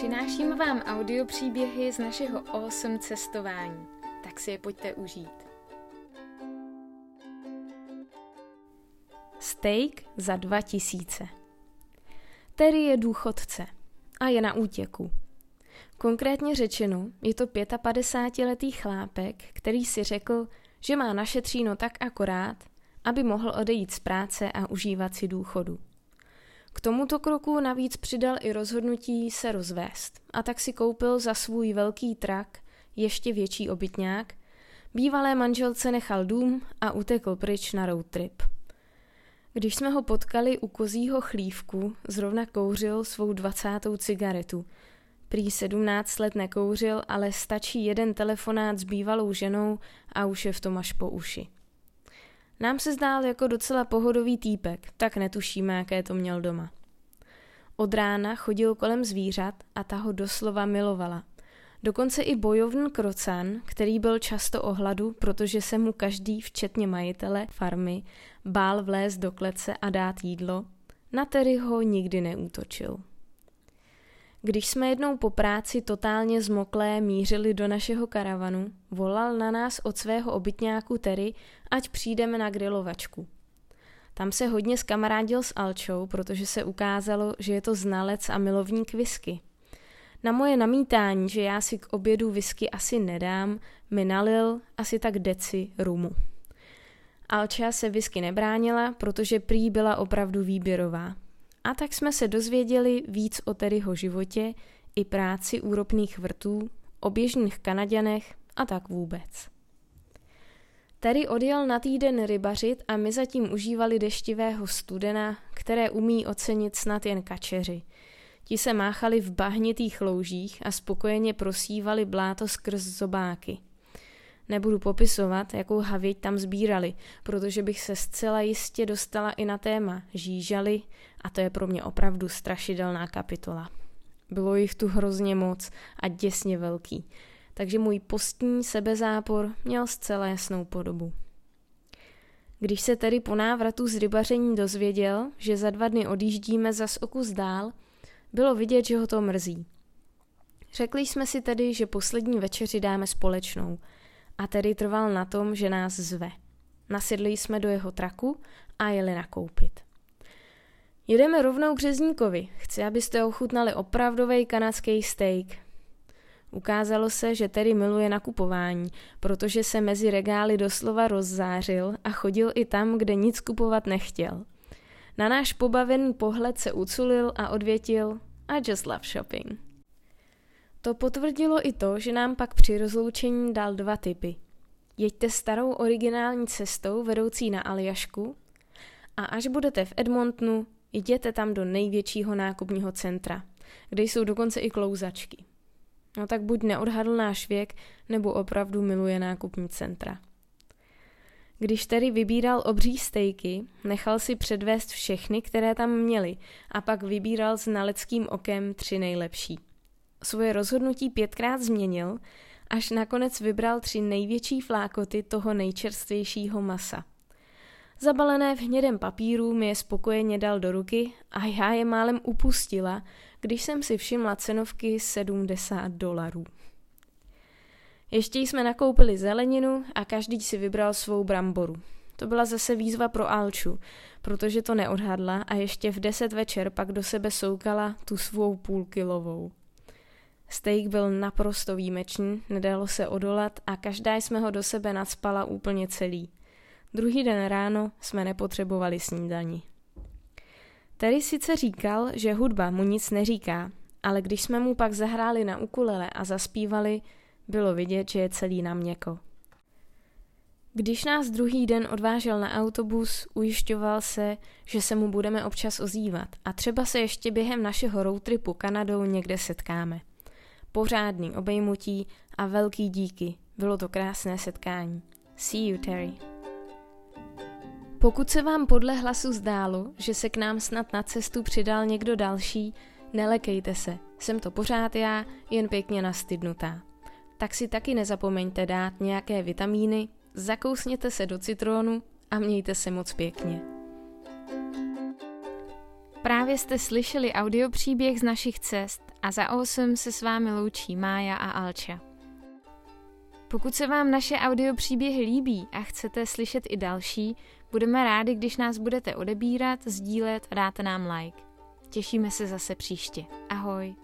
Přináším vám audio příběhy z našeho awesome cestování. Tak si je pojďte užít. Steak za 2000 Terry je důchodce a je na útěku. Konkrétně řečeno, je to 55-letý chlápek, který si řekl, že má našetříno tak akorát, aby mohl odejít z práce a užívat si důchodu. K tomuto kroku navíc přidal i rozhodnutí se rozvést a tak si koupil za svůj velký trak ještě větší obytňák, bývalé manželce nechal dům a utekl pryč na road trip. Když jsme ho potkali u kozího chlívku, zrovna kouřil svou dvacátou cigaretu. Prý sedmnáct let nekouřil, ale stačí jeden telefonát s bývalou ženou a už je v tom až po uši. Nám se zdál jako docela pohodový týpek, tak netušíme, jaké to měl doma. Od rána chodil kolem zvířat a ta ho doslova milovala. Dokonce i bojovný krocan, který byl často ohladu, protože se mu každý, včetně majitele farmy, bál vlézt do klece a dát jídlo, na Terry ho nikdy neútočil. Když jsme jednou po práci totálně zmoklé mířili do našeho karavanu, volal na nás od svého obytňáku Terry, ať přijdeme na grilovačku. Tam se hodně skamarádil s Alčou, protože se ukázalo, že je to znalec a milovník whisky. Na moje namítání, že já si k obědu whisky asi nedám, mi nalil asi tak deci rumu. Alča se whisky nebránila, protože prý byla opravdu výběrová. A tak jsme se dozvěděli víc o Terryho životě i práci úropných vrtů, o běžných Kanaděnech a tak vůbec. Terry odjel na týden rybařit a my zatím užívali deštivého studena, které umí ocenit snad jen kačeři. Ti se máchali v bahnitých loužích a spokojeně prosívali bláto skrz zobáky. Nebudu popisovat, jakou havěť tam sbírali, protože bych se zcela jistě dostala i na téma žížaly a to je pro mě opravdu strašidelná kapitola. Bylo jich tu hrozně moc a děsně velký, takže můj postní sebezápor měl zcela jasnou podobu. Když se tedy po návratu z rybaření dozvěděl, že za dva dny odjíždíme zas o dál, bylo vidět, že ho to mrzí. Řekli jsme si tedy, že poslední večeři dáme společnou a tedy trval na tom, že nás zve. Nasedli jsme do jeho traku a jeli nakoupit. Jedeme rovnou k řezníkovi. Chci, abyste ochutnali opravdový kanadský steak. Ukázalo se, že tedy miluje nakupování, protože se mezi regály doslova rozzářil a chodil i tam, kde nic kupovat nechtěl. Na náš pobavený pohled se uculil a odvětil I just love shopping. To potvrdilo i to, že nám pak při rozloučení dal dva typy. Jeďte starou originální cestou vedoucí na Aljašku a až budete v Edmontonu, jděte tam do největšího nákupního centra, kde jsou dokonce i klouzačky. No tak buď neodhadl náš věk, nebo opravdu miluje nákupní centra. Když tedy vybíral obří stejky, nechal si předvést všechny, které tam měli a pak vybíral s naleckým okem tři nejlepší. Svoje rozhodnutí pětkrát změnil, až nakonec vybral tři největší flákoty toho nejčerstvějšího masa. Zabalené v hnědém papíru mi je spokojeně dal do ruky a já je málem upustila, když jsem si všimla cenovky 70 dolarů. Ještě jsme nakoupili zeleninu a každý si vybral svou bramboru. To byla zase výzva pro Alču, protože to neodhadla a ještě v deset večer pak do sebe soukala tu svou půlkilovou. Steak byl naprosto výjimečný, nedalo se odolat a každá jsme ho do sebe nadspala úplně celý. Druhý den ráno jsme nepotřebovali snídani. Terry sice říkal, že hudba mu nic neříká, ale když jsme mu pak zahráli na ukulele a zaspívali, bylo vidět, že je celý na měko. Když nás druhý den odvážel na autobus, ujišťoval se, že se mu budeme občas ozývat a třeba se ještě během našeho roadtripu Kanadou někde setkáme. Pořádný obejmutí a velký díky. Bylo to krásné setkání. See you, Terry. Pokud se vám podle hlasu zdálo, že se k nám snad na cestu přidal někdo další, nelekejte se, jsem to pořád já, jen pěkně nastydnutá. Tak si taky nezapomeňte dát nějaké vitamíny, zakousněte se do citronu a mějte se moc pěkně. Právě jste slyšeli audiopříběh z našich cest a za 8 se s vámi loučí Mája a Alča. Pokud se vám naše audiopříběhy líbí a chcete slyšet i další, budeme rádi, když nás budete odebírat, sdílet a dáte nám like. Těšíme se zase příště. Ahoj.